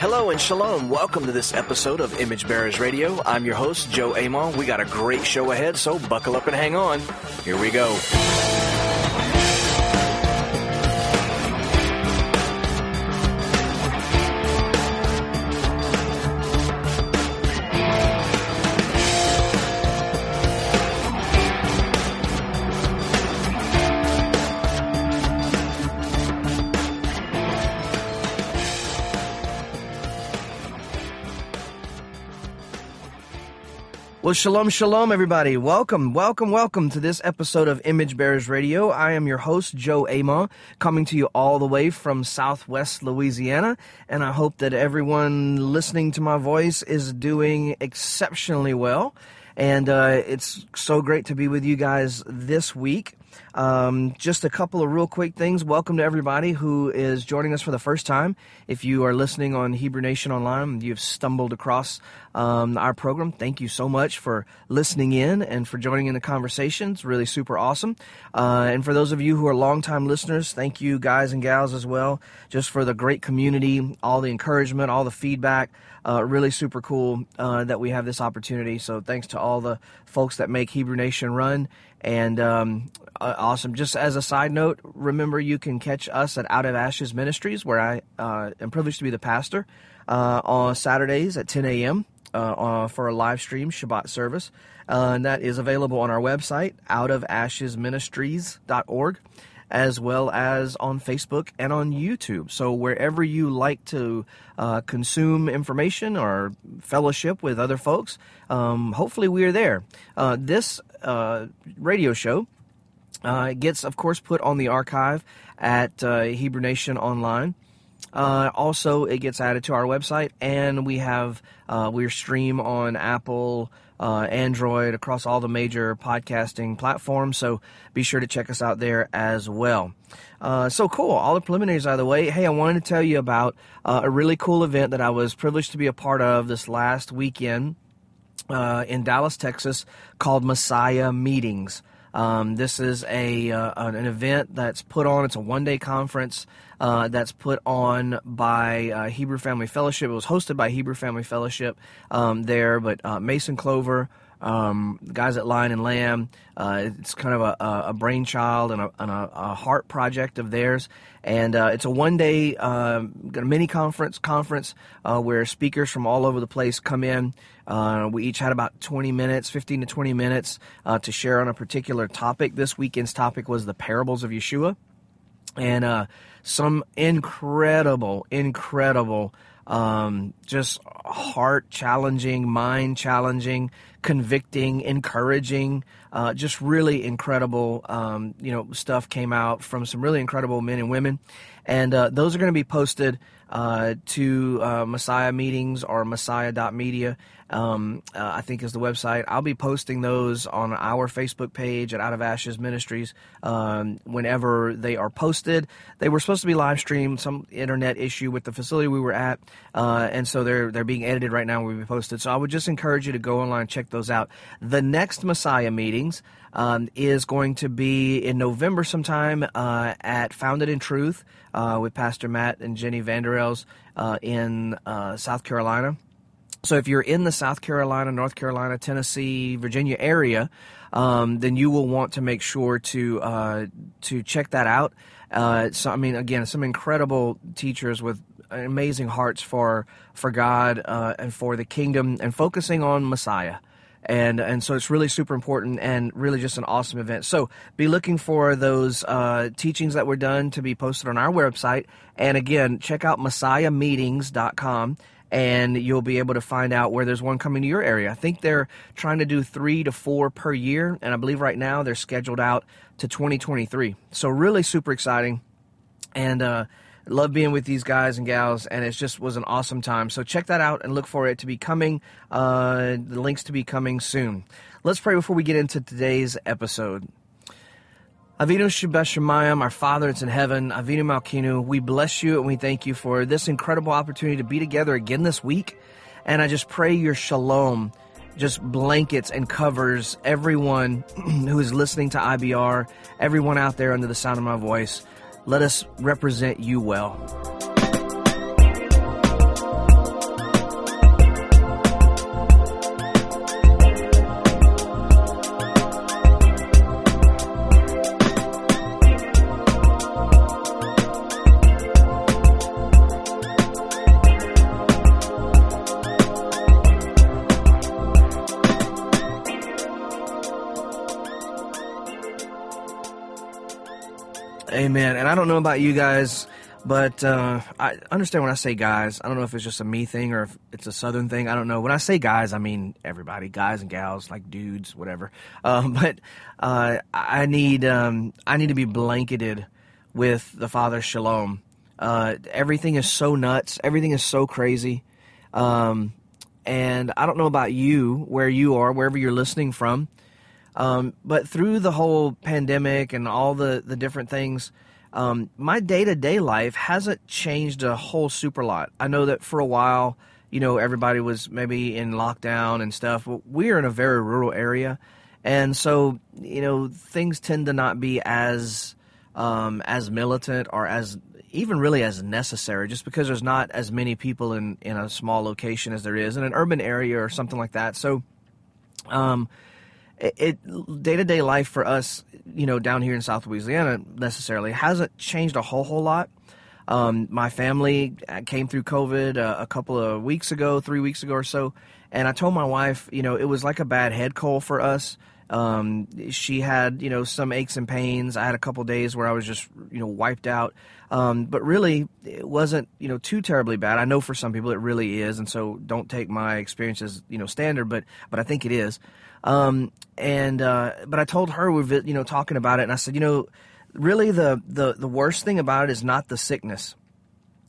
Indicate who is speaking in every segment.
Speaker 1: Hello and shalom. Welcome to this episode of Image Bearers Radio. I'm your host, Joe Amon. We got a great show ahead, so buckle up and hang on. Here we go. Well, shalom, shalom, everybody. Welcome, welcome, welcome to this episode of Image Bearers Radio. I am your host, Joe Amon, coming to you all the way from Southwest Louisiana, and I hope that everyone listening to my voice is doing exceptionally well. And uh, it's so great to be with you guys this week. Um, just a couple of real quick things. Welcome to everybody who is joining us for the first time. If you are listening on Hebrew Nation Online, you've stumbled across um, our program. Thank you so much for listening in and for joining in the conversation. It's really super awesome. Uh, and for those of you who are longtime listeners, thank you guys and gals as well, just for the great community, all the encouragement, all the feedback. Uh, really super cool uh, that we have this opportunity. So thanks to all the folks that make Hebrew Nation run. And um, uh, awesome. Just as a side note, remember you can catch us at Out of Ashes Ministries, where I uh, am privileged to be the pastor, uh, on Saturdays at 10 a.m. Uh, for a live stream Shabbat service. and that is available on our website, outofashesministries.org as well as on Facebook and on YouTube. So wherever you like to uh, consume information or fellowship with other folks, um, hopefully we're there. Uh, this uh, radio show uh, it gets, of course, put on the archive at uh, Hebrew Nation Online. Uh, also, it gets added to our website, and we have uh, we stream on Apple, uh, Android, across all the major podcasting platforms. So be sure to check us out there as well. Uh, so cool! All the preliminaries out of the way. Hey, I wanted to tell you about a really cool event that I was privileged to be a part of this last weekend in Dallas, Texas, called Messiah Meetings. Um, this is a uh, an event that's put on. It's a one day conference uh, that's put on by uh, Hebrew Family Fellowship. It was hosted by Hebrew Family Fellowship um, there, but uh, Mason Clover. Um, guys at Lion and Lamb. Uh, it's kind of a, a brainchild and, a, and a, a, heart project of theirs, and uh, it's a one-day uh, mini conference conference uh, where speakers from all over the place come in. Uh, we each had about 20 minutes, 15 to 20 minutes uh, to share on a particular topic. This weekend's topic was the parables of Yeshua, and some incredible, incredible um, just heart challenging, mind challenging, convicting, encouraging, uh, just really incredible, um, you know, stuff came out from some really incredible men and women. And uh, those are going to be posted uh, to uh, Messiah meetings or Messiah.media um, uh, I think is the website. I'll be posting those on our Facebook page at Out of Ashes Ministries um, whenever they are posted. They were supposed to be live streamed, some internet issue with the facility we were at, uh, and so they're they're being edited right now. We'll be posted. So I would just encourage you to go online and check those out. The next Messiah meetings. Um, is going to be in November sometime uh, at Founded in Truth uh, with Pastor Matt and Jenny Vander Els uh, in uh, South Carolina. So if you're in the South Carolina, North Carolina, Tennessee, Virginia area, um, then you will want to make sure to uh, to check that out. Uh, so I mean, again, some incredible teachers with amazing hearts for for God uh, and for the kingdom, and focusing on Messiah. And and so it's really super important and really just an awesome event. So be looking for those uh, teachings that were done to be posted on our website. And again, check out messiahmeetings.com and you'll be able to find out where there's one coming to your area. I think they're trying to do three to four per year, and I believe right now they're scheduled out to 2023. So really super exciting, and uh, love being with these guys and gals, and it just was an awesome time. So check that out and look for it to be coming. Uh, the links to be coming soon. Let's pray before we get into today's episode. Avinu Shebashamayim, our Father that's in heaven, Avinu Malkeinu, we bless you and we thank you for this incredible opportunity to be together again this week. And I just pray your shalom just blankets and covers everyone who is listening to IBR, everyone out there under the sound of my voice. Let us represent you well. Know about you guys, but uh, I understand when I say guys. I don't know if it's just a me thing or if it's a Southern thing. I don't know. When I say guys, I mean everybody, guys and gals, like dudes, whatever. Um, but uh, I need um, I need to be blanketed with the Father Shalom. Uh, everything is so nuts. Everything is so crazy. Um, and I don't know about you, where you are, wherever you're listening from. Um, but through the whole pandemic and all the, the different things, um, my day to day life hasn't changed a whole super lot. I know that for a while, you know, everybody was maybe in lockdown and stuff. But we're in a very rural area, and so you know things tend to not be as um, as militant or as even really as necessary, just because there's not as many people in in a small location as there is in an urban area or something like that. So. Um, it day to day life for us, you know, down here in South Louisiana necessarily hasn't changed a whole whole lot. Um, my family came through COVID uh, a couple of weeks ago, three weeks ago or so, and I told my wife, you know, it was like a bad head cold for us. Um, she had, you know, some aches and pains. I had a couple days where I was just, you know, wiped out. Um, but really, it wasn't, you know, too terribly bad. I know for some people it really is, and so don't take my experience as, you know, standard, but but I think it is. Um, and uh, but I told her we are you know talking about it, and I said, you know, really the the the worst thing about it is not the sickness,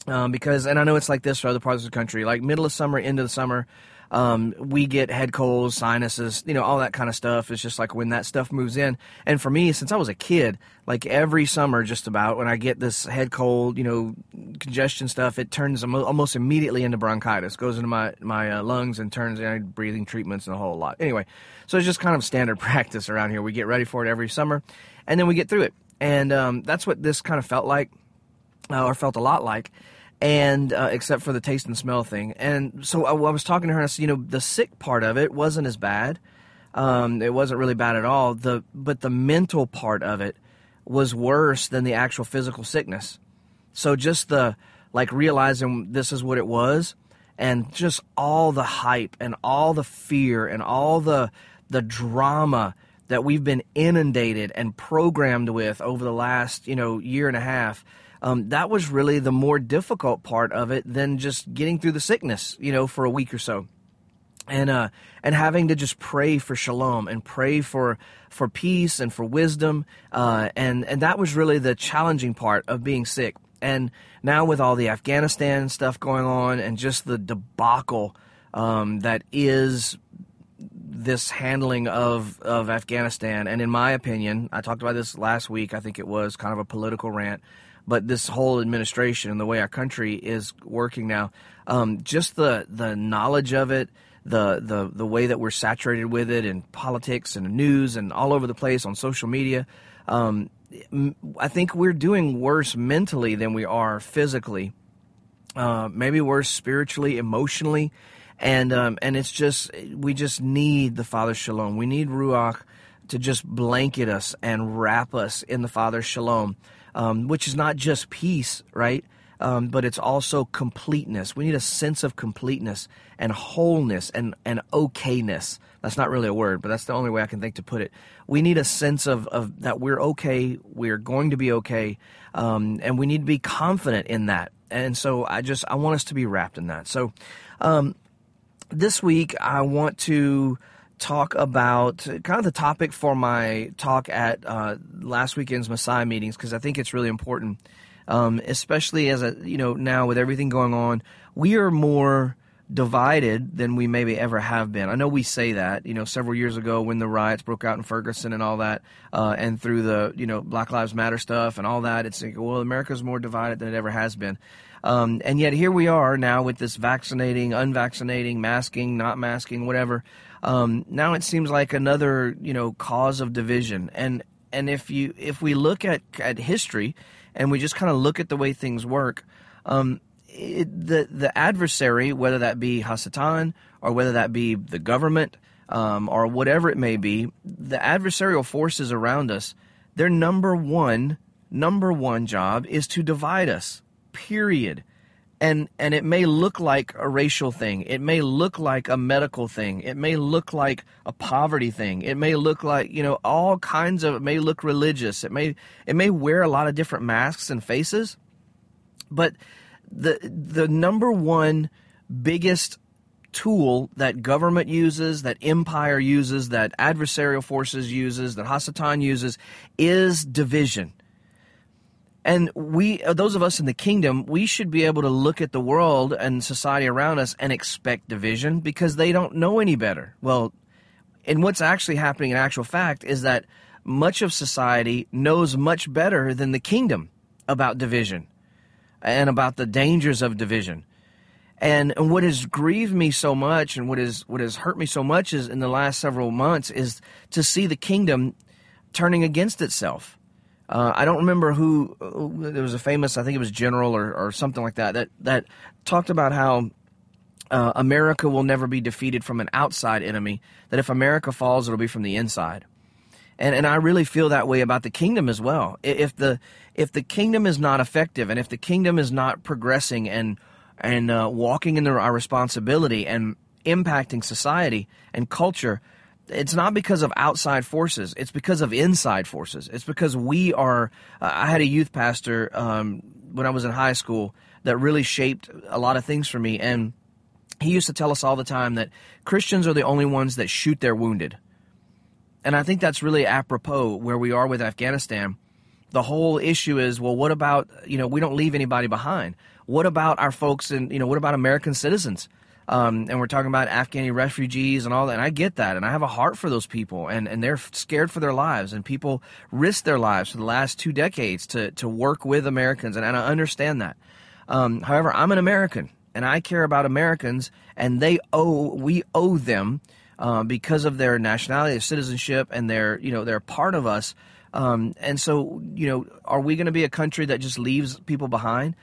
Speaker 1: um, because and I know it's like this for other parts of the country, like middle of summer, end of the summer. Um, we get head colds, sinuses, you know, all that kind of stuff. It's just like when that stuff moves in. And for me, since I was a kid, like every summer, just about when I get this head cold, you know, congestion stuff, it turns almost immediately into bronchitis, goes into my my uh, lungs and turns into breathing treatments and a whole lot. Anyway, so it's just kind of standard practice around here. We get ready for it every summer, and then we get through it. And um, that's what this kind of felt like, uh, or felt a lot like and uh, except for the taste and smell thing. And so I, I, was talking to her, and I said, you know, the sick part of it wasn't as bad. Um, it wasn't really bad at all. The but the mental part of it was worse than the actual physical sickness. So just the like realizing this is what it was, and just all the hype and all the fear and all the the drama that we've been inundated and programmed with over the last you know year and a half um, that was really the more difficult part of it than just getting through the sickness, you know, for a week or so. And uh, and having to just pray for shalom and pray for for peace and for wisdom, uh, and and that was really the challenging part of being sick. And now with all the Afghanistan stuff going on and just the debacle um, that is this handling of, of Afghanistan. And in my opinion, I talked about this last week, I think it was kind of a political rant but this whole administration and the way our country is working now, um, just the the knowledge of it, the the the way that we're saturated with it in politics and news and all over the place on social media. Um, I think we're doing worse mentally than we are physically. Uh, maybe worse spiritually, emotionally, and um, and it's just we just need the Father Shalom. We need Ruach to just blanket us and wrap us in the Father Shalom um, which is not just peace, right? Um, but it's also completeness. We need a sense of completeness and wholeness and, and okayness. That's not really a word, but that's the only way I can think to put it. We need a sense of, of that we're okay, we're going to be okay, um, and we need to be confident in that. And so I just I want us to be wrapped in that. So um, this week I want to talk about kind of the topic for my talk at uh, last weekend's Messiah meetings because I think it's really important, um, especially as a you know now with everything going on, we are more divided than we maybe ever have been. I know we say that, you know, several years ago when the riots broke out in Ferguson and all that, uh, and through the, you know, Black Lives Matter stuff and all that, it's like, well, America's more divided than it ever has been. Um, and yet here we are now with this vaccinating, unvaccinating, masking, not masking, whatever. Um, now it seems like another, you know, cause of division. And and if you if we look at at history, and we just kind of look at the way things work, um, it, the the adversary, whether that be Hasatan or whether that be the government um, or whatever it may be, the adversarial forces around us, their number one number one job is to divide us period and and it may look like a racial thing. It may look like a medical thing. It may look like a poverty thing. It may look like you know all kinds of it may look religious. It may it may wear a lot of different masks and faces. But the the number one biggest tool that government uses that empire uses that adversarial forces uses that hasatan uses is division and we, uh, those of us in the kingdom, we should be able to look at the world and society around us and expect division because they don't know any better. Well, and what's actually happening in actual fact is that much of society knows much better than the kingdom about division and about the dangers of division. And, and what has grieved me so much and what is what has hurt me so much is in the last several months is to see the kingdom turning against itself uh, I don't remember who. Uh, there was a famous, I think it was General or, or something like that, that that talked about how uh, America will never be defeated from an outside enemy. That if America falls, it'll be from the inside. And and I really feel that way about the kingdom as well. If the if the kingdom is not effective, and if the kingdom is not progressing and and uh, walking in the, our responsibility and impacting society and culture, it's not because of outside forces. It's because of inside forces. It's because we are. Uh, I had a youth pastor um, when I was in high school that really shaped a lot of things for me, and he used to tell us all the time that Christians are the only ones that shoot their wounded. And I think that's really apropos where we are with Afghanistan. The whole issue is, well, what about you know we don't leave anybody behind. What about our folks and you know what about American citizens? Um, and we're talking about Afghani refugees and all that. And I get that, and I have a heart for those people, and, and they're scared for their lives, and people risk their lives for the last two decades to to work with Americans, and, and I understand that. Um, however, I'm an American, and I care about Americans, and they owe we owe them uh, because of their nationality, their citizenship, and their you know they're part of us. Um, and so, you know, are we going to be a country that just leaves people behind?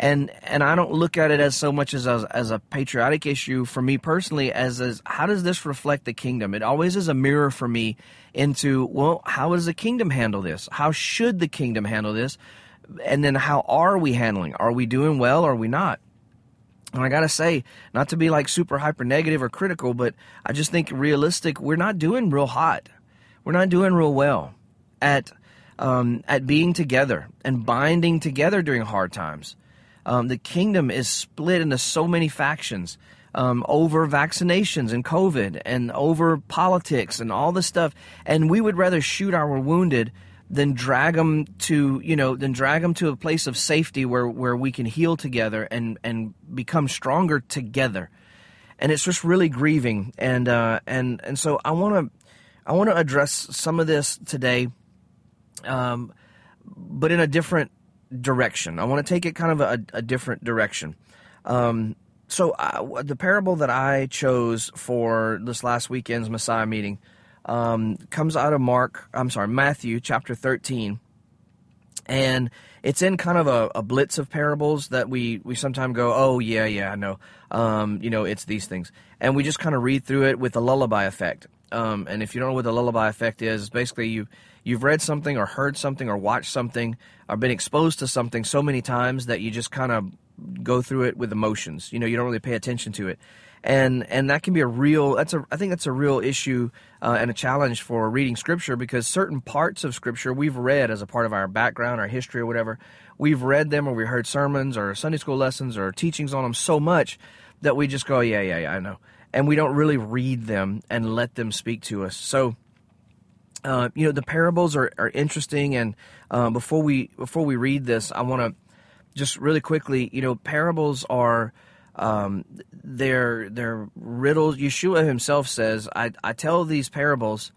Speaker 1: And and I don't look at it as so much as a, as a patriotic issue for me personally as as how does this reflect the kingdom? It always is a mirror for me into well, how does the kingdom handle this? How should the kingdom handle this? And then how are we handling? Are we doing well? Or are we not? And I gotta say, not to be like super hyper negative or critical, but I just think realistic. We're not doing real hot. We're not doing real well at um, at being together and binding together during hard times. Um, the kingdom is split into so many factions um, over vaccinations and COVID and over politics and all this stuff. And we would rather shoot our wounded than drag them to you know than drag them to a place of safety where where we can heal together and and become stronger together and it's just really grieving and uh and and so i want to i want to address some of this today um but in a different direction. I want to take it kind of a, a different direction. Um, so uh, the parable that I chose for this last weekend's Messiah meeting um, comes out of Mark. I'm sorry, Matthew chapter 13, and it's in kind of a, a blitz of parables that we we sometimes go, oh yeah, yeah, I know, um, you know, it's these things, and we just kind of read through it with the lullaby effect. Um, and if you don't know what the lullaby effect is, basically you you've read something or heard something or watched something or been exposed to something so many times that you just kind of go through it with emotions. You know, you don't really pay attention to it. And and that can be a real that's a I think that's a real issue uh, and a challenge for reading scripture because certain parts of scripture we've read as a part of our background, our history or whatever. We've read them or we heard sermons or Sunday school lessons or teachings on them so much that we just go, yeah, yeah, yeah, I know. And we don't really read them and let them speak to us. So uh, you know the parables are, are interesting and uh, before we before we read this i want to just really quickly you know parables are um, they're they're riddles. Yeshua himself says, "I I tell these parables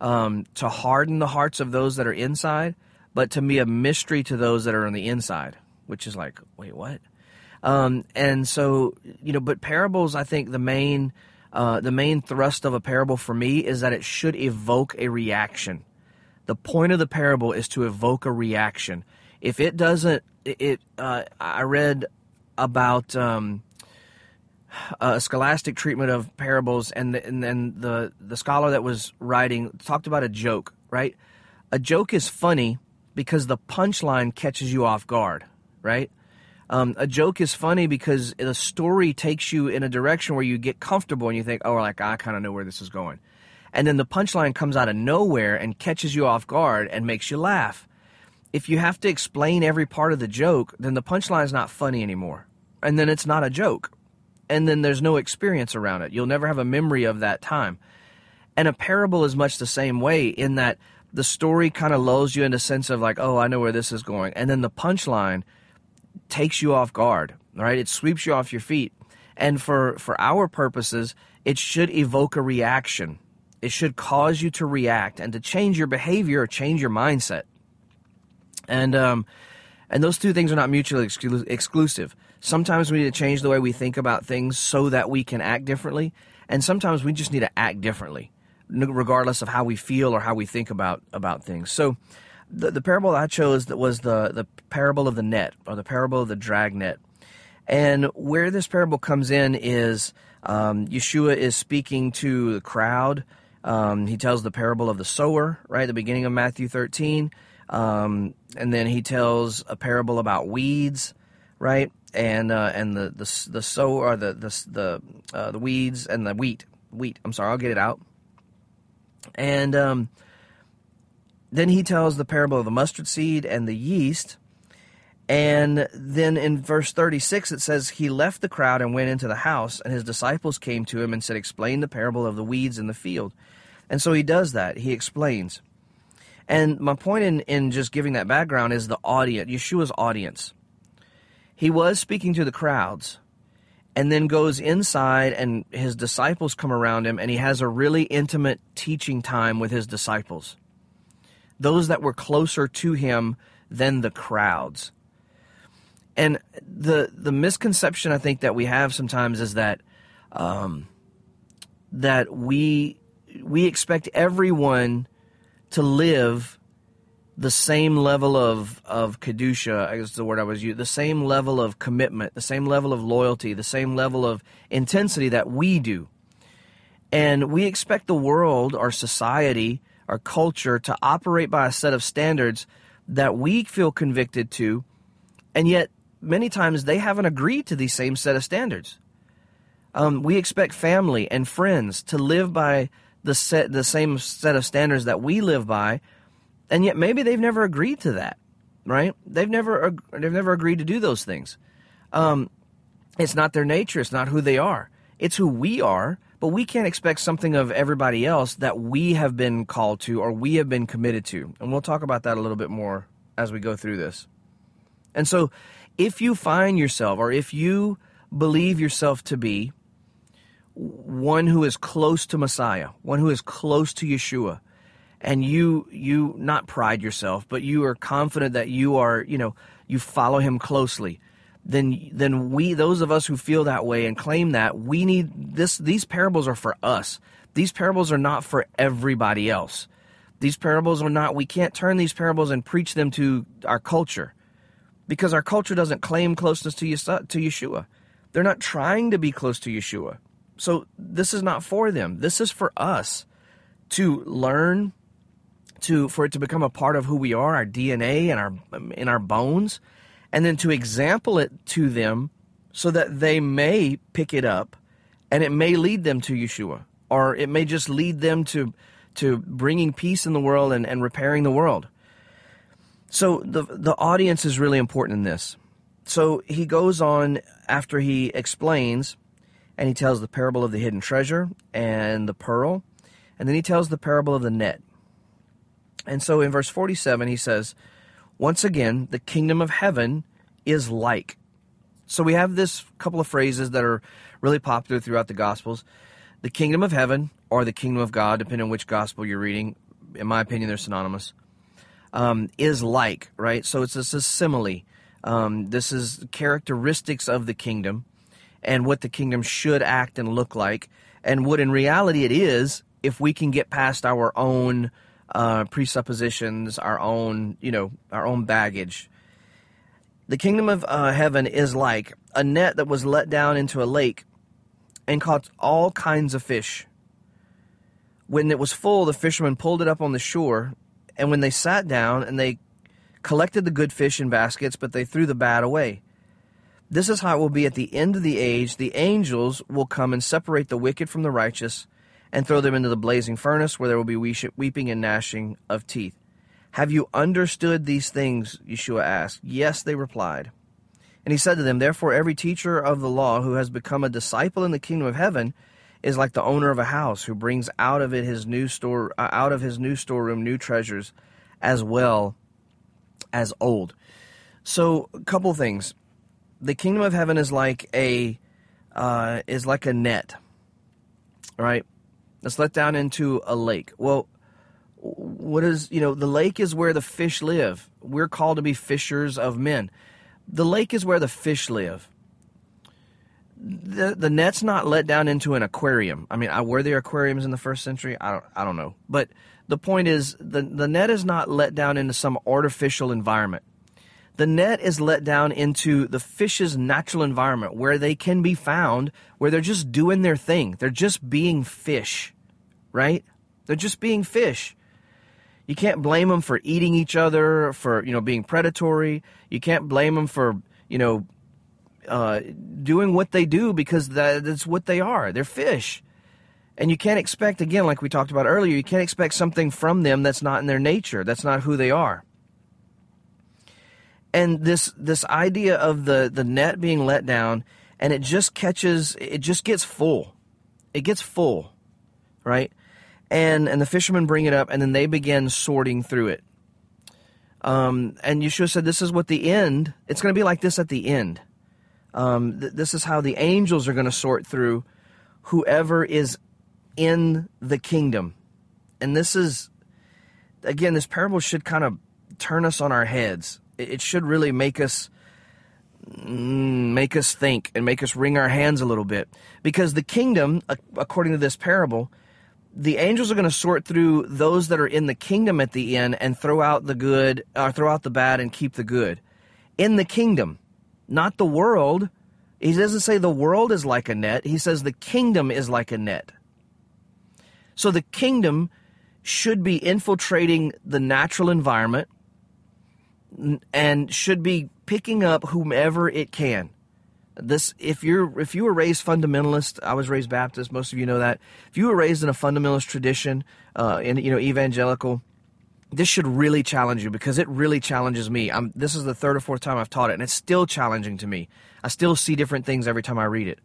Speaker 1: um, to harden the hearts of those that are inside, but to be a mystery to those that are on the inside." Which is like, wait, what? Um, and so you know, but parables, I think the main uh, the main thrust of a parable for me is that it should evoke a reaction. The point of the parable is to evoke a reaction. If it doesn't, it. Uh, I read about um, a scholastic treatment of parables, and the, and then the the scholar that was writing talked about a joke. Right, a joke is funny because the punchline catches you off guard. Right, um, a joke is funny because the story takes you in a direction where you get comfortable and you think, oh, like I kind of know where this is going, and then the punchline comes out of nowhere and catches you off guard and makes you laugh. If you have to explain every part of the joke, then the punchline is not funny anymore, and then it's not a joke, and then there's no experience around it. You'll never have a memory of that time. And a parable is much the same way in that the story kind of lulls you into a sense of like, oh, I know where this is going, and then the punchline takes you off guard, right? It sweeps you off your feet. And for, for our purposes, it should evoke a reaction. It should cause you to react and to change your behavior or change your mindset. And, um, and those two things are not mutually exclu- exclusive. Sometimes we need to change the way we think about things so that we can act differently. And sometimes we just need to act differently, regardless of how we feel or how we think about, about things. So, the, the parable I chose that was the, the parable of the net or the parable of the dragnet. And where this parable comes in is um, Yeshua is speaking to the crowd. Um, he tells the parable of the sower, right, the beginning of Matthew 13. Um, and then he tells a parable about weeds, right, and uh, and the the the sower or the the the, uh, the weeds and the wheat wheat. I'm sorry, I'll get it out. And um, then he tells the parable of the mustard seed and the yeast. And then in verse 36, it says, He left the crowd and went into the house, and his disciples came to him and said, Explain the parable of the weeds in the field. And so he does that. He explains. And my point in, in just giving that background is the audience, Yeshua's audience. He was speaking to the crowds and then goes inside, and his disciples come around him, and he has a really intimate teaching time with his disciples those that were closer to him than the crowds. And the the misconception I think that we have sometimes is that um, that we we expect everyone to live the same level of of kedusha is the word I was using, the same level of commitment, the same level of loyalty, the same level of intensity that we do. And we expect the world, our society, our culture to operate by a set of standards that we feel convicted to, and yet many times they haven't agreed to these same set of standards. Um, we expect family and friends to live by the set the same set of standards that we live by, and yet maybe they've never agreed to that, right? They've never they've never agreed to do those things. Um, it's not their nature. It's not who they are. It's who we are, but we can't expect something of everybody else that we have been called to or we have been committed to. And we'll talk about that a little bit more as we go through this. And so, if you find yourself or if you believe yourself to be one who is close to Messiah, one who is close to Yeshua, and you you not pride yourself, but you are confident that you are, you know, you follow him closely then then we those of us who feel that way and claim that we need this these parables are for us. These parables are not for everybody else. These parables are not we can't turn these parables and preach them to our culture. Because our culture doesn't claim closeness to to Yeshua. They're not trying to be close to Yeshua. So this is not for them. This is for us to learn to for it to become a part of who we are our DNA and our in our bones and then to example it to them so that they may pick it up and it may lead them to Yeshua or it may just lead them to to bringing peace in the world and, and repairing the world. So the the audience is really important in this. So he goes on after he explains and he tells the parable of the hidden treasure and the pearl, and then he tells the parable of the net. And so in verse 47 he says, once again, the kingdom of heaven is like. So we have this couple of phrases that are really popular throughout the Gospels the kingdom of heaven or the kingdom of God, depending on which gospel you're reading. In my opinion, they're synonymous. Um, is like, right? So it's a simile. Um, this is characteristics of the kingdom and what the kingdom should act and look like, and what in reality it is if we can get past our own uh, presuppositions, our own, you know, our own baggage. The kingdom of uh, heaven is like a net that was let down into a lake and caught all kinds of fish. When it was full, the fishermen pulled it up on the shore, and when they sat down and they collected the good fish in baskets, but they threw the bad away. This is how it will be at the end of the age. The angels will come and separate the wicked from the righteous and throw them into the blazing furnace where there will be weeping and gnashing of teeth. Have you understood these things? Yeshua asked. Yes, they replied. And he said to them, Therefore, every teacher of the law who has become a disciple in the kingdom of heaven is like the owner of a house who brings out of it his new store, uh, out of his new storeroom, new treasures, as well as old. So, a couple things. The kingdom of heaven is like a uh, is like a net, right? That's let down into a lake. Well, what is you know the lake is where the fish live. We're called to be fishers of men. The lake is where the fish live. The the net's not let down into an aquarium. I mean, were there aquariums in the first century? I don't I don't know, but the point is the the net is not let down into some artificial environment. The net is let down into the fish's natural environment where they can be found, where they're just doing their thing. They're just being fish, right? They're just being fish. You can't blame them for eating each other, for you know being predatory. You can't blame them for you know uh, doing what they do because that, that's what they are. They're fish, and you can't expect again, like we talked about earlier, you can't expect something from them that's not in their nature. That's not who they are and this this idea of the the net being let down and it just catches it just gets full. It gets full right? And and the fishermen bring it up and then they begin sorting through it. Um, and yeshua said this is what the end it's going to be like this at the end. Um, th- this is how the angels are going to sort through whoever is in the kingdom. And this is again this parable should kind of turn us on our heads it should really make us mm, make us think and make us wring our hands a little bit. Because the kingdom according to this parable the angels are going to sort through those that are in the kingdom at the end and throw out the good or uh, throw out the bad and keep the good. In the kingdom not the world. He doesn't say the world is like a net. He says the kingdom is like a net. So the kingdom should be infiltrating the natural environment and should be picking up whomever it can. This, if you're if you were raised fundamentalist, I was raised Baptist. Most of you know that. If you were raised in a fundamentalist tradition, uh, in you know evangelical, this should really challenge you because it really challenges me. I'm, this is the third or fourth time I've taught it, and it's still challenging to me. I still see different things every time I read it.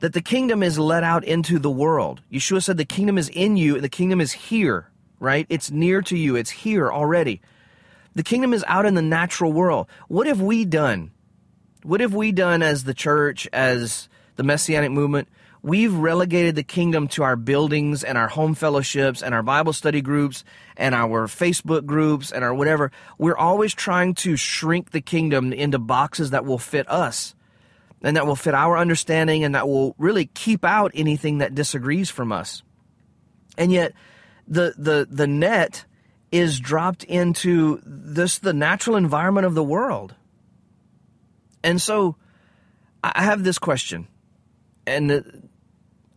Speaker 1: That the kingdom is let out into the world. Yeshua said the kingdom is in you, and the kingdom is here. Right? It's near to you. It's here already. The kingdom is out in the natural world. What have we done? What have we done as the church, as the messianic movement? We've relegated the kingdom to our buildings and our home fellowships and our Bible study groups and our Facebook groups and our whatever. We're always trying to shrink the kingdom into boxes that will fit us and that will fit our understanding and that will really keep out anything that disagrees from us. And yet, the, the, the net is dropped into this the natural environment of the world. And so I have this question, and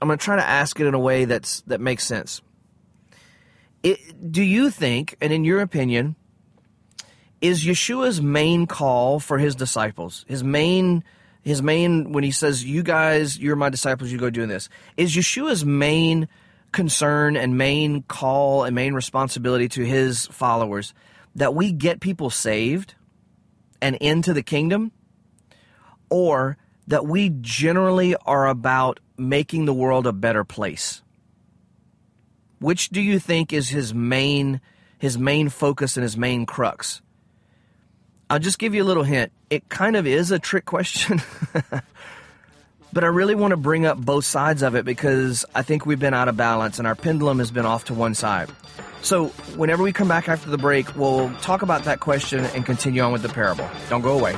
Speaker 1: I'm going to try to ask it in a way that's that makes sense. It, do you think, and in your opinion, is Yeshua's main call for his disciples, his main his main when he says, "You guys, you're my disciples, you go doing this," is Yeshua's main concern and main call and main responsibility to his followers that we get people saved and into the kingdom, or that we generally are about making the world a better place? Which do you think is his main his main focus and his main crux? I'll just give you a little hint. It kind of is a trick question. but I really want to bring up both sides of it because I think we've been out of balance and our pendulum has been off to one side. So, whenever we come back after the break, we'll talk about that question and continue on with the parable. Don't go away.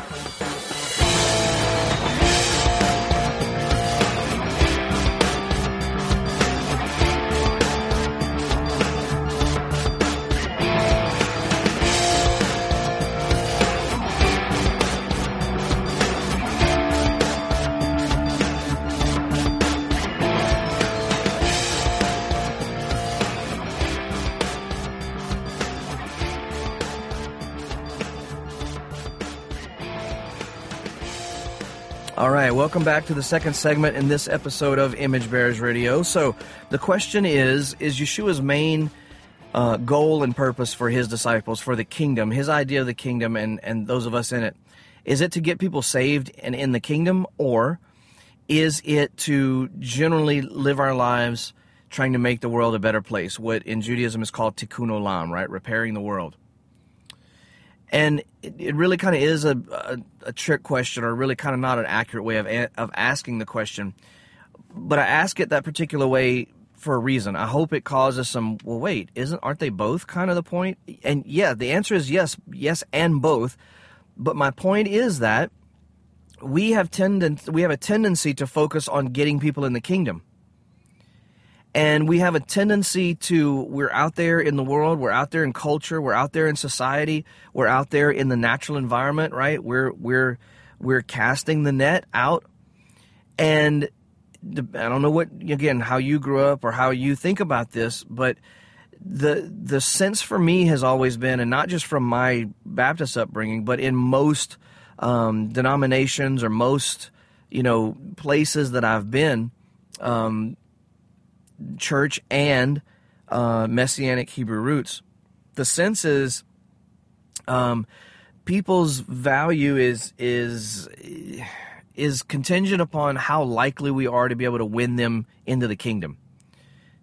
Speaker 1: Welcome back to the second segment in this episode of Image Bearers Radio. So, the question is Is Yeshua's main uh, goal and purpose for his disciples, for the kingdom, his idea of the kingdom, and, and those of us in it, is it to get people saved and in the kingdom, or is it to generally live our lives trying to make the world a better place? What in Judaism is called tikkun olam, right? Repairing the world and it, it really kind of is a, a, a, trick question or really kind of not an accurate way of, of asking the question. But i ask it that particular way for a reason. I hope it causes some well wait isn't aren't they both kind of the point? and yeah the answer is yes yes and both. But my point is that we have tended we have a tendency to focus on getting people in the kingdom and we have a tendency to we're out there in the world we're out there in culture we're out there in society we're out there in the natural environment right? We're we're we're casting the net out. And i don't know what again how you grew up or how you think about this but the the sense for me has always been and not just from my baptist upbringing but in most um, denominations or most you know places that i've been um, church and uh, messianic Hebrew roots. The sense is um, people's value is is is contingent upon how likely we are to be able to win them into the kingdom,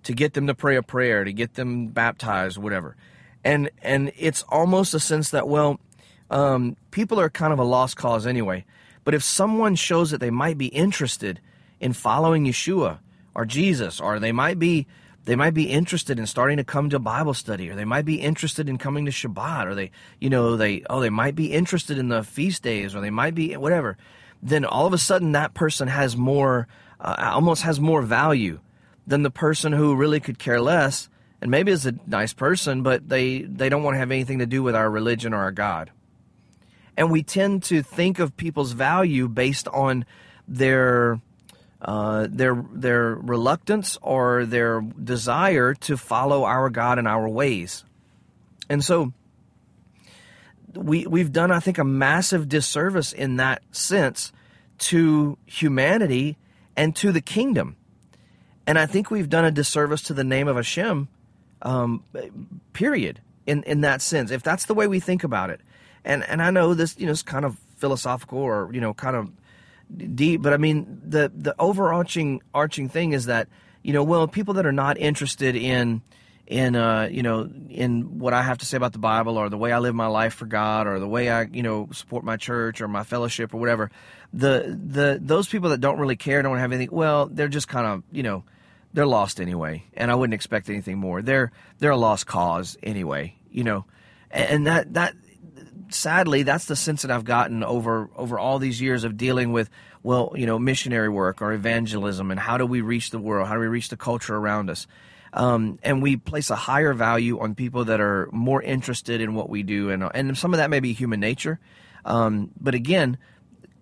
Speaker 1: to get them to pray a prayer, to get them baptized, whatever. And and it's almost a sense that well, um, people are kind of a lost cause anyway. But if someone shows that they might be interested in following Yeshua, or Jesus, or they might be they might be interested in starting to come to Bible study, or they might be interested in coming to Shabbat, or they, you know, they oh they might be interested in the feast days, or they might be whatever. Then all of a sudden that person has more, uh, almost has more value than the person who really could care less, and maybe is a nice person, but they they don't want to have anything to do with our religion or our God. And we tend to think of people's value based on their uh, their their reluctance or their desire to follow our God and our ways. And so we we've done I think a massive disservice in that sense to humanity and to the kingdom. And I think we've done a disservice to the name of Hashem, um, period, in, in that sense, if that's the way we think about it. And and I know this, you know, is kind of philosophical or, you know, kind of deep, but I mean the the overarching arching thing is that you know, well, people that are not interested in in uh, you know in what I have to say about the Bible or the way I live my life for God or the way I you know support my church or my fellowship or whatever, the the those people that don't really care don't have anything. Well, they're just kind of you know they're lost anyway, and I wouldn't expect anything more. They're they're a lost cause anyway, you know, and that that sadly, that's the sense that I've gotten over over all these years of dealing with, well, you know, missionary work or evangelism, and how do we reach the world? How do we reach the culture around us? Um, and we place a higher value on people that are more interested in what we do, and and some of that may be human nature, um, but again,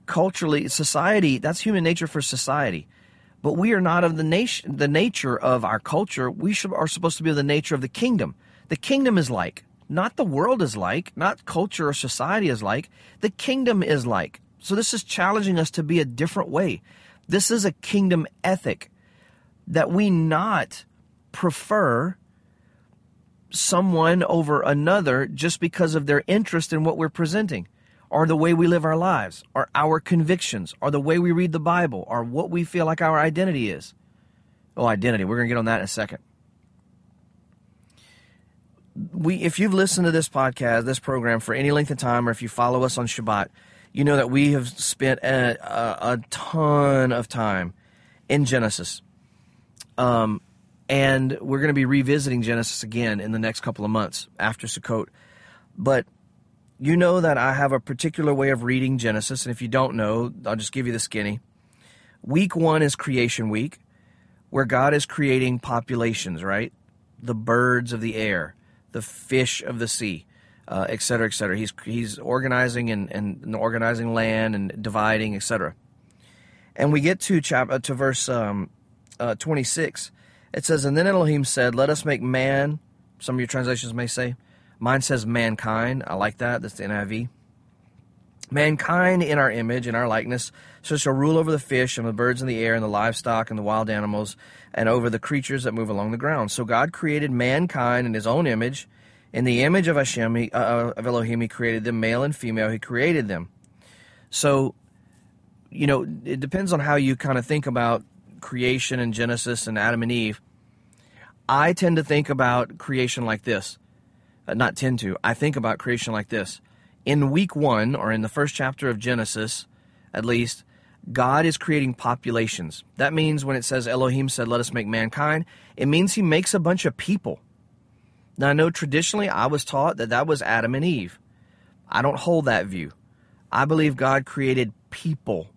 Speaker 1: culturally, society that's human nature for society. But we are not of the nation, the nature of our culture. We should, are supposed to be of the nature of the kingdom. The kingdom is like not the world is like, not culture or society is like, the kingdom is like. So this is challenging us to be a different way. This is a kingdom ethic that we not prefer someone over another just because of their interest in what we're presenting or the way we live our lives or our convictions or the way we read the Bible or what we feel like our identity is. Oh, identity. We're going to get on that in a second we if you've listened to this podcast, this program for any length of time, or if you follow us on Shabbat, you know that we have spent a, a, a ton of time in Genesis. Um, and we're going to be revisiting Genesis again in the next couple of months after Sukkot. But you know that I have a particular way of reading Genesis, and if you don't know, I'll just give you the skinny. Week one is creation week, where God is creating populations, right? The birds of the air, the fish of the sea, uh, et cetera, et cetera. He's, he's organizing and, and organizing land and dividing, et cetera. And we get to, chap- uh, to verse um, uh, 26. It says, And then Elohim said, Let us make man, some of your translations may say. Mine says mankind. I like that. That's the NIV. Mankind in our image, and our likeness, so shall rule over the fish and the birds in the air and the livestock and the wild animals and over the creatures that move along the ground. So God created mankind in his own image. In the image of Hashem, he, uh, of Elohim, he created them, male and female, he created them. So, you know, it depends on how you kind of think about creation and Genesis and Adam and Eve. I tend to think about creation like this. Uh, not tend to. I think about creation like this in week one, or in the first chapter of Genesis, at least, God is creating populations. That means when it says Elohim said, Let us make mankind, it means he makes a bunch of people. Now, I know traditionally I was taught that that was Adam and Eve. I don't hold that view. I believe God created people.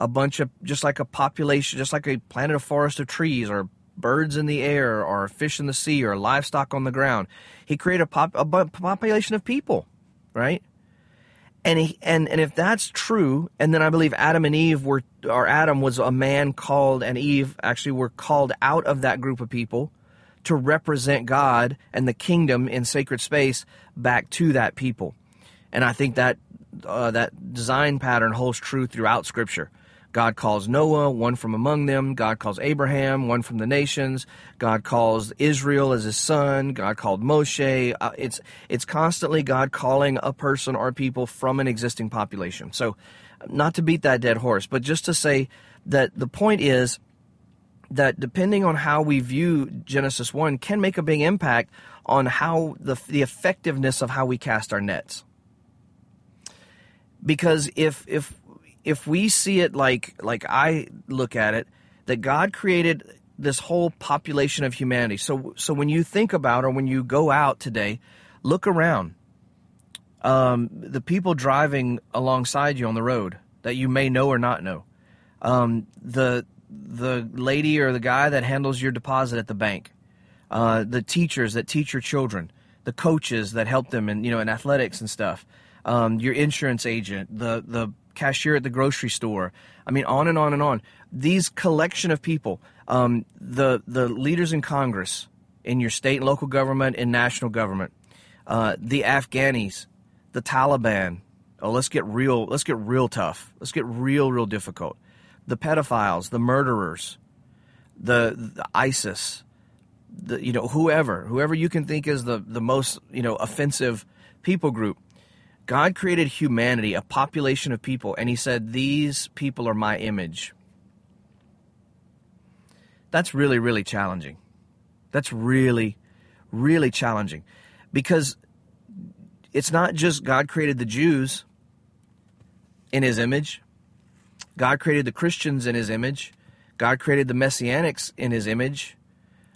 Speaker 1: A bunch of, just like a population, just like a planted a forest of trees or birds in the air or fish in the sea or livestock on the ground. He created a, pop, a population of people right? And he, and and if that's true, and then I believe Adam and Eve were, or Adam was a man called, and Eve actually were called out of that group of people to represent God and the kingdom in sacred space back to that people. And I think that uh, that design pattern holds true throughout Scripture. God calls Noah, one from among them. God calls Abraham, one from the nations. God calls Israel as his son. God called Moshe. Uh, it's it's constantly God calling a person or people from an existing population. So, not to beat that dead horse, but just to say that the point is that depending on how we view Genesis 1 can make a big impact on how the the effectiveness of how we cast our nets. Because if if if we see it like like I look at it, that God created this whole population of humanity. So so when you think about or when you go out today, look around. Um, the people driving alongside you on the road that you may know or not know. Um, the the lady or the guy that handles your deposit at the bank. Uh, the teachers that teach your children, the coaches that help them in you know in athletics and stuff. Um, your insurance agent, the the cashier at the grocery store. I mean, on and on and on. These collection of people, um, the the leaders in Congress, in your state and local government and national government, uh, the Afghanis, the Taliban. Oh, let's get real. Let's get real tough. Let's get real, real difficult. The pedophiles, the murderers, the, the ISIS, the you know whoever, whoever you can think is the the most you know offensive people group God created humanity, a population of people, and He said, These people are my image. That's really, really challenging. That's really, really challenging because it's not just God created the Jews in His image, God created the Christians in His image, God created the Messianics in His image,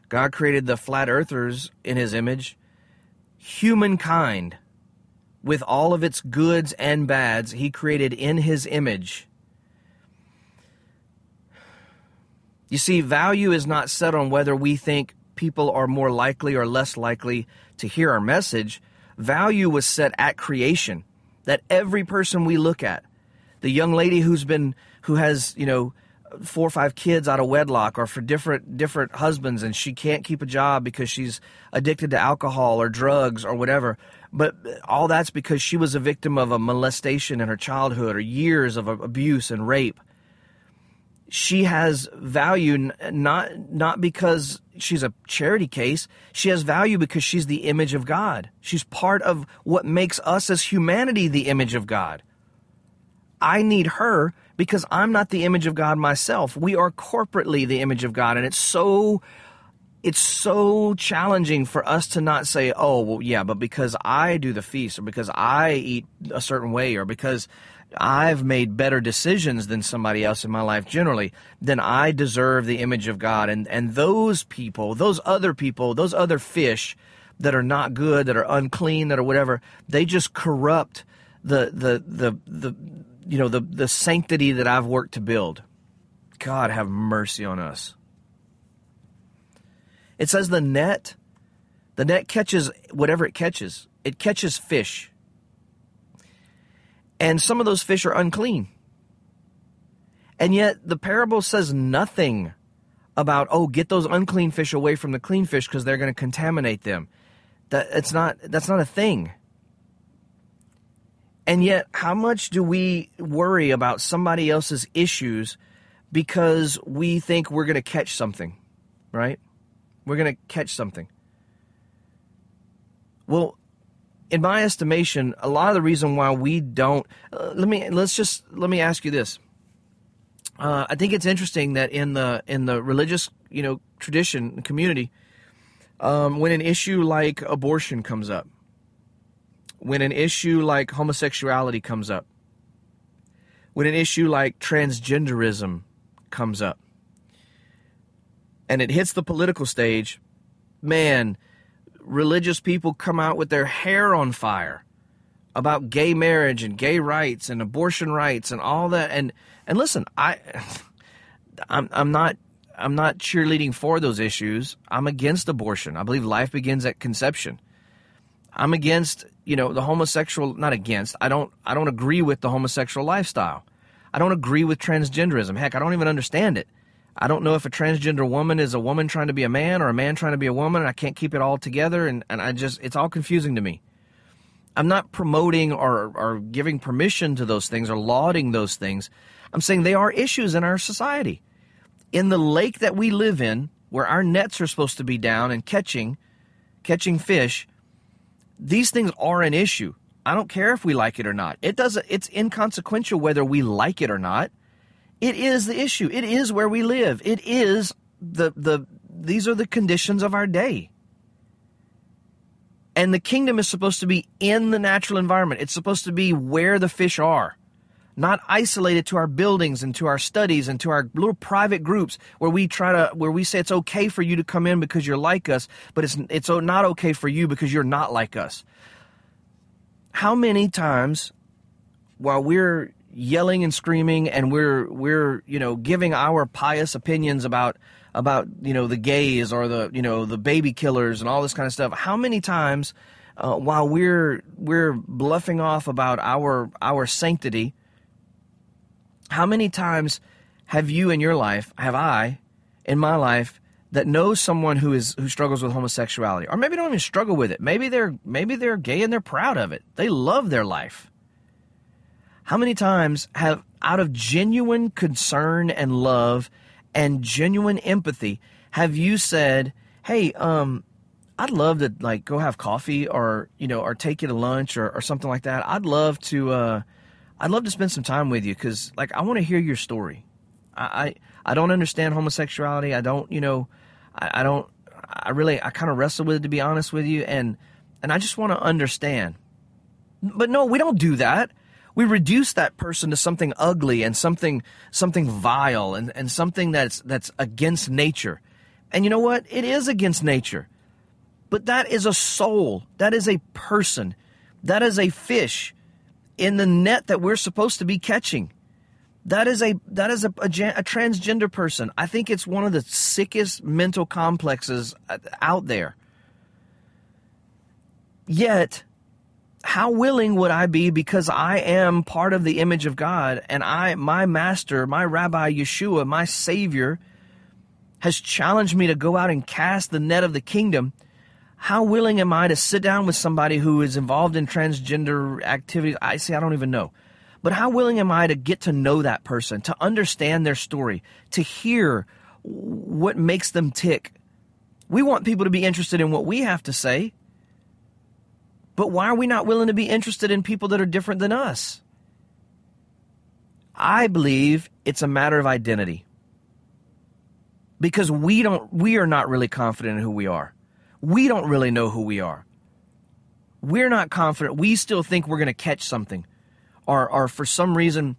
Speaker 1: God created the flat earthers in His image. Humankind with all of its goods and bads, he created in his image. You see, value is not set on whether we think people are more likely or less likely to hear our message. Value was set at creation. That every person we look at, the young lady who's been, who has, you know, four or five kids out of wedlock or for different different husbands and she can't keep a job because she's addicted to alcohol or drugs or whatever but all that's because she was a victim of a molestation in her childhood or years of abuse and rape. She has value not not because she's a charity case. She has value because she's the image of God. She's part of what makes us as humanity the image of God. I need her because I'm not the image of God myself. We are corporately the image of God, and it's so it's so challenging for us to not say, oh, well, yeah, but because I do the feast or because I eat a certain way or because I've made better decisions than somebody else in my life generally, then I deserve the image of God. And, and those people, those other people, those other fish that are not good, that are unclean, that are whatever, they just corrupt the, the, the, the, you know, the, the sanctity that I've worked to build. God have mercy on us. It says the net, the net catches whatever it catches. It catches fish. And some of those fish are unclean. And yet the parable says nothing about, oh, get those unclean fish away from the clean fish because they're going to contaminate them. That it's not that's not a thing. And yet, how much do we worry about somebody else's issues because we think we're going to catch something, right? We're going to catch something. Well, in my estimation, a lot of the reason why we don't uh, let me let's just let me ask you this. Uh, I think it's interesting that in the in the religious you know tradition community, um, when an issue like abortion comes up, when an issue like homosexuality comes up, when an issue like transgenderism comes up, and it hits the political stage, man, religious people come out with their hair on fire about gay marriage and gay rights and abortion rights and all that. And and listen, I I'm I'm not I'm not cheerleading for those issues. I'm against abortion. I believe life begins at conception. I'm against, you know, the homosexual not against. I don't I don't agree with the homosexual lifestyle. I don't agree with transgenderism. Heck, I don't even understand it. I don't know if a transgender woman is a woman trying to be a man or a man trying to be a woman, and I can't keep it all together, and, and I just, it's all confusing to me. I'm not promoting or, or giving permission to those things or lauding those things. I'm saying they are issues in our society. In the lake that we live in, where our nets are supposed to be down and catching, catching fish, these things are an issue. I don't care if we like it or not. It doesn't, it's inconsequential whether we like it or not. It is the issue. It is where we live. It is the the these are the conditions of our day. And the kingdom is supposed to be in the natural environment. It's supposed to be where the fish are, not isolated to our buildings and to our studies and to our little private groups where we try to where we say it's okay for you to come in because you're like us, but it's it's not okay for you because you're not like us. How many times while we're yelling and screaming and we're we're you know giving our pious opinions about about you know the gays or the you know the baby killers and all this kind of stuff. How many times uh, while we're we're bluffing off about our our sanctity how many times have you in your life have i in my life that knows someone who is who struggles with homosexuality? Or maybe don't even struggle with it. Maybe they're maybe they're gay and they're proud of it. They love their life how many times have, out of genuine concern and love and genuine empathy, have you said, "Hey, um, I'd love to like go have coffee or you know or take you to lunch or, or something like that. I'd love to uh, I'd love to spend some time with you because like I want to hear your story. I, I, I don't understand homosexuality. I don't you know I, I don't I really I kind of wrestle with it to be honest with you and and I just want to understand. But no, we don't do that we reduce that person to something ugly and something something vile and, and something that's that's against nature. And you know what? It is against nature. But that is a soul. That is a person. That is a fish in the net that we're supposed to be catching. That is a that is a, a, a transgender person. I think it's one of the sickest mental complexes out there. Yet how willing would I be because I am part of the image of God and I my master, my rabbi Yeshua, my savior has challenged me to go out and cast the net of the kingdom. How willing am I to sit down with somebody who is involved in transgender activities? I see I don't even know. But how willing am I to get to know that person, to understand their story, to hear what makes them tick? We want people to be interested in what we have to say. But why are we not willing to be interested in people that are different than us? I believe it's a matter of identity. because we don't we are not really confident in who we are. We don't really know who we are. We're not confident. We still think we're going to catch something. Or or for some reason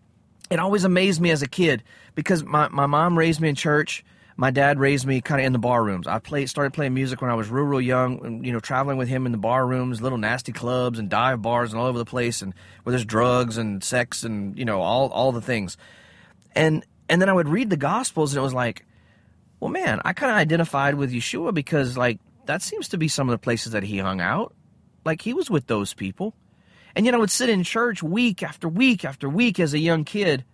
Speaker 1: it always amazed me as a kid because my, my mom raised me in church. My dad raised me kind of in the bar rooms. I played, started playing music when I was real, real young, you know, traveling with him in the bar rooms, little nasty clubs and dive bars and all over the place, and where there's drugs and sex and, you know, all, all the things. And, and then I would read the Gospels, and it was like, well, man, I kind of identified with Yeshua because, like, that seems to be some of the places that he hung out. Like, he was with those people. And yet I would sit in church week after week after week as a young kid.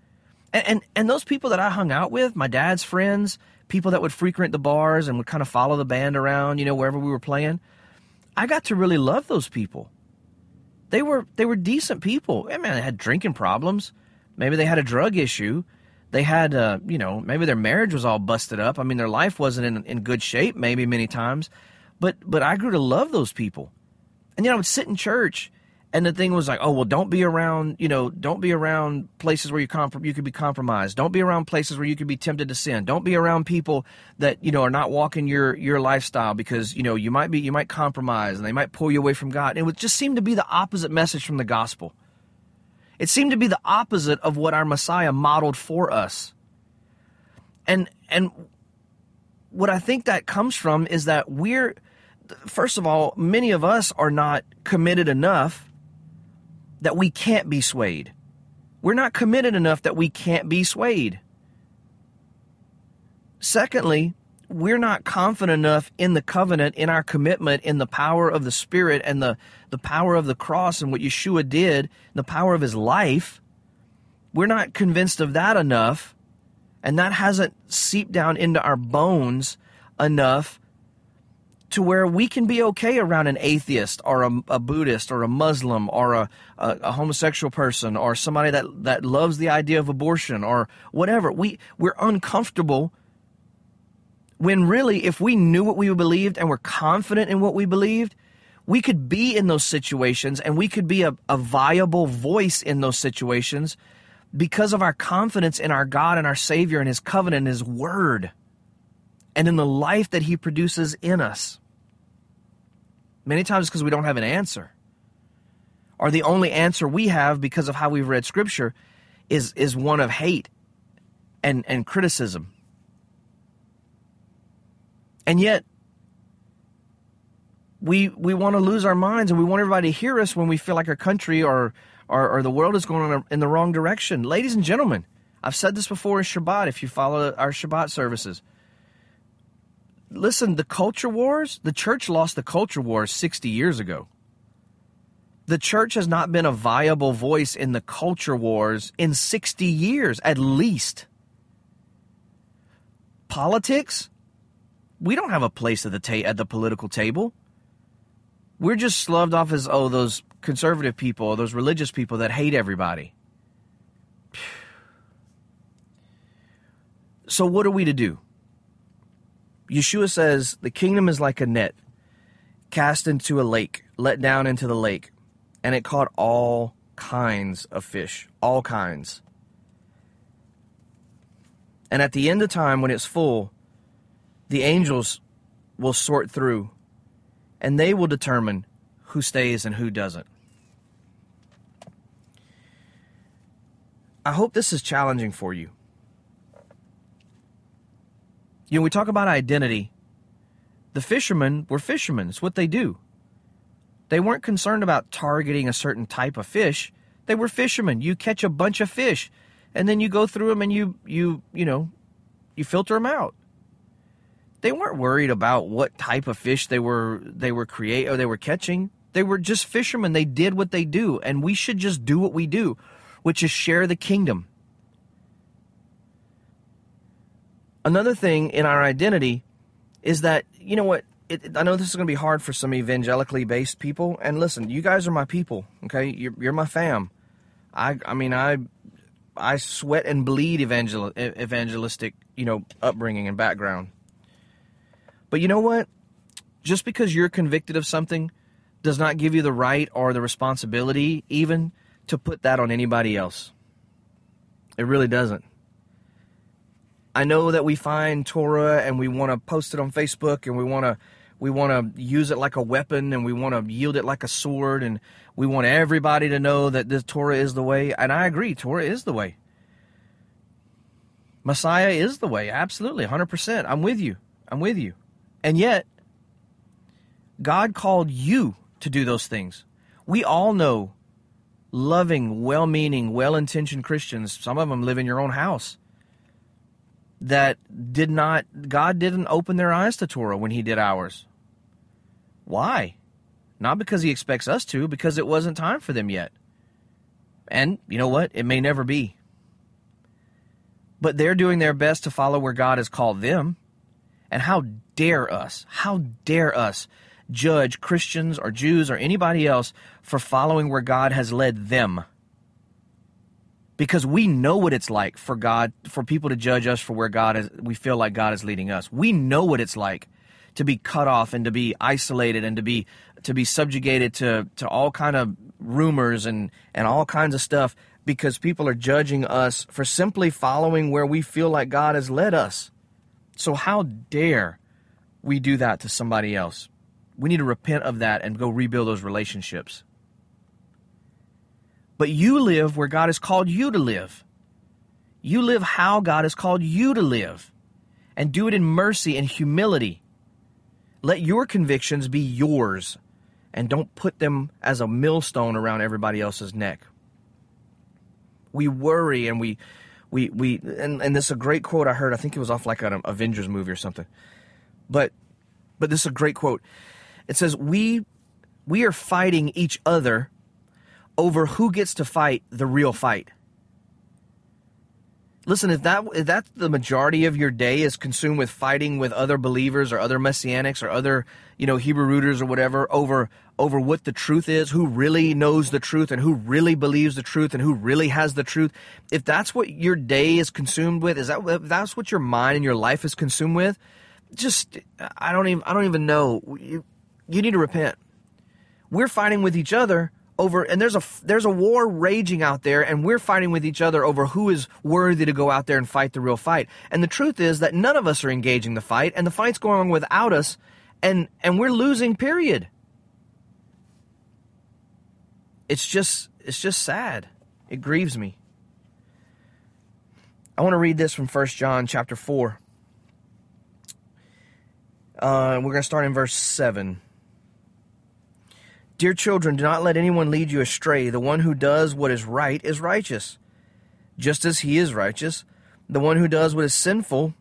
Speaker 1: And, and, and those people that I hung out with, my dad's friends, people that would frequent the bars and would kind of follow the band around, you know, wherever we were playing, I got to really love those people. They were they were decent people. I mean, they had drinking problems. Maybe they had a drug issue. They had, uh, you know, maybe their marriage was all busted up. I mean, their life wasn't in, in good shape, maybe many times. But but I grew to love those people. And know, I would sit in church and the thing was like, oh well, don't be around, you know, don't be around places where you comp- you could be compromised. Don't be around places where you could be tempted to sin. Don't be around people that you know are not walking your your lifestyle because you know you might be you might compromise and they might pull you away from God. And it just seem to be the opposite message from the gospel. It seemed to be the opposite of what our Messiah modeled for us. And and what I think that comes from is that we're first of all, many of us are not committed enough that we can't be swayed. We're not committed enough that we can't be swayed. Secondly, we're not confident enough in the covenant, in our commitment, in the power of the Spirit and the, the power of the cross and what Yeshua did, the power of his life. We're not convinced of that enough, and that hasn't seeped down into our bones enough to where we can be okay around an atheist or a, a Buddhist or a Muslim or a, a, a, homosexual person or somebody that, that loves the idea of abortion or whatever. We, we're uncomfortable when really, if we knew what we believed and were confident in what we believed, we could be in those situations and we could be a, a viable voice in those situations because of our confidence in our God and our Savior and His covenant and His Word and in the life that He produces in us. Many times because we don't have an answer. Or the only answer we have because of how we've read scripture is is one of hate and, and criticism. And yet we we want to lose our minds and we want everybody to hear us when we feel like our country or or, or the world is going in the wrong direction. Ladies and gentlemen, I've said this before in Shabbat if you follow our Shabbat services listen, the culture wars, the church lost the culture wars 60 years ago. The church has not been a viable voice in the culture wars in 60 years, at least. Politics, we don't have a place at the ta- at the political table. We're just sloved off as oh those conservative people, those religious people that hate everybody. So what are we to do? Yeshua says the kingdom is like a net cast into a lake, let down into the lake, and it caught all kinds of fish, all kinds. And at the end of time, when it's full, the angels will sort through and they will determine who stays and who doesn't. I hope this is challenging for you. You know, we talk about identity. The fishermen were fishermen. It's what they do. They weren't concerned about targeting a certain type of fish. They were fishermen. You catch a bunch of fish, and then you go through them and you you you know, you filter them out. They weren't worried about what type of fish they were they were create or they were catching. They were just fishermen. They did what they do, and we should just do what we do, which is share the kingdom. Another thing in our identity is that, you know what, it, I know this is going to be hard for some evangelically based people. And listen, you guys are my people, okay? You're, you're my fam. I, I mean, I, I sweat and bleed evangel, evangelistic, you know, upbringing and background. But you know what? Just because you're convicted of something does not give you the right or the responsibility, even, to put that on anybody else. It really doesn't. I know that we find Torah and we want to post it on Facebook and we want to we want to use it like a weapon and we want to yield it like a sword and we want everybody to know that the Torah is the way. And I agree, Torah is the way. Messiah is the way, absolutely, 100%. I'm with you. I'm with you. And yet, God called you to do those things. We all know loving, well meaning, well intentioned Christians, some of them live in your own house, that did not, God didn't open their eyes to Torah when He did ours. Why? Not because He expects us to, because it wasn't time for them yet. And you know what? It may never be. But they're doing their best to follow where God has called them. And how dare us, how dare us judge Christians or Jews or anybody else for following where God has led them? Because we know what it's like for God, for people to judge us for where God is, we feel like God is leading us. We know what it's like to be cut off and to be isolated and to be to be subjugated to to all kind of rumors and and all kinds of stuff because people are judging us for simply following where we feel like God has led us. So how dare we do that to somebody else? We need to repent of that and go rebuild those relationships. But you live where God has called you to live. You live how God has called you to live. And do it in mercy and humility. Let your convictions be yours and don't put them as a millstone around everybody else's neck. We worry and we we we and, and this is a great quote I heard. I think it was off like an Avengers movie or something. But but this is a great quote. It says we we are fighting each other over who gets to fight the real fight. Listen, if that if that's the majority of your day is consumed with fighting with other believers or other messianics or other, you know, Hebrew rooters or whatever over over what the truth is, who really knows the truth and who really believes the truth and who really has the truth. If that's what your day is consumed with, is that if that's what your mind and your life is consumed with, just I don't even I don't even know. You, you need to repent. We're fighting with each other over and there's a there's a war raging out there and we're fighting with each other over who is worthy to go out there and fight the real fight. And the truth is that none of us are engaging the fight and the fight's going on without us and and we're losing period. It's just it's just sad. It grieves me. I want to read this from 1 John chapter 4. Uh, we're going to start in verse 7. Dear children, do not let anyone lead you astray. The one who does what is right is righteous, just as he is righteous. The one who does what is sinful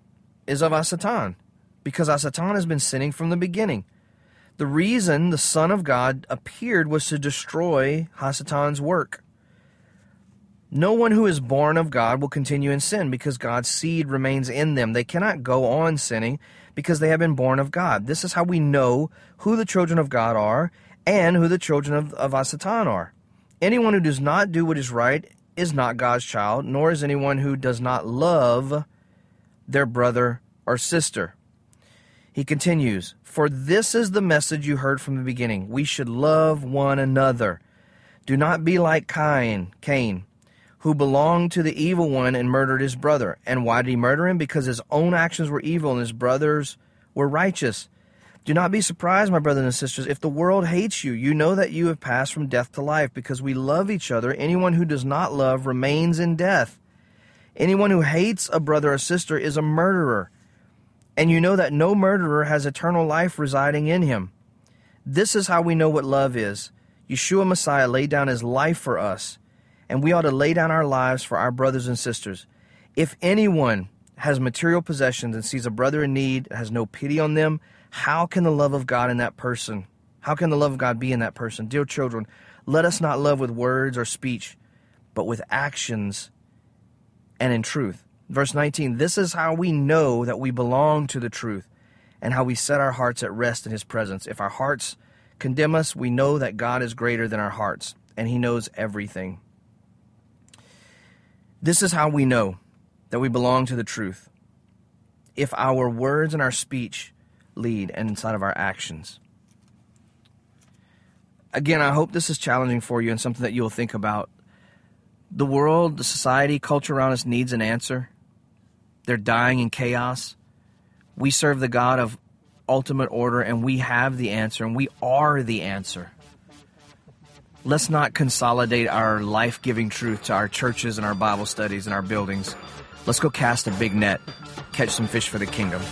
Speaker 1: is of Asatan, because Asatan has been sinning from the beginning. The reason the Son of God appeared was to destroy Hasatan's work. No one who is born of God will continue in sin because God's seed remains in them. They cannot go on sinning because they have been born of God. This is how we know who the children of God are and who the children of, of Asatan are. Anyone who does not do what is right is not God's child, nor is anyone who does not love their brother or sister. He continues, For this is the message you heard from the beginning. We should love one another. Do not be like Cain, Cain, who belonged to the evil one and murdered his brother. And why did he murder him? Because his own actions were evil and his brothers were righteous. Do not be surprised, my brothers and sisters, if the world hates you. You know that you have passed from death to life because we love each other. Anyone who does not love remains in death. Anyone who hates a brother or sister is a murderer. And you know that no murderer has eternal life residing in him. This is how we know what love is. Yeshua Messiah laid down his life for us, and we ought to lay down our lives for our brothers and sisters. If anyone has material possessions and sees a brother in need, has no pity on them, how can the love of God in that person, how can the love of God be in that person? Dear children, let us not love with words or speech, but with actions and in truth. Verse 19, this is how we know that we belong to the truth and how we set our hearts at rest in his presence. If our hearts condemn us, we know that God is greater than our hearts and he knows everything. This is how we know that we belong to the truth. If our words and our speech lead and inside of our actions. Again, I hope this is challenging for you and something that you'll think about. The world, the society, culture around us needs an answer. They're dying in chaos. We serve the God of ultimate order, and we have the answer, and we are the answer. Let's not consolidate our life giving truth to our churches and our Bible studies and our buildings. Let's go cast a big net, catch some fish for the kingdom.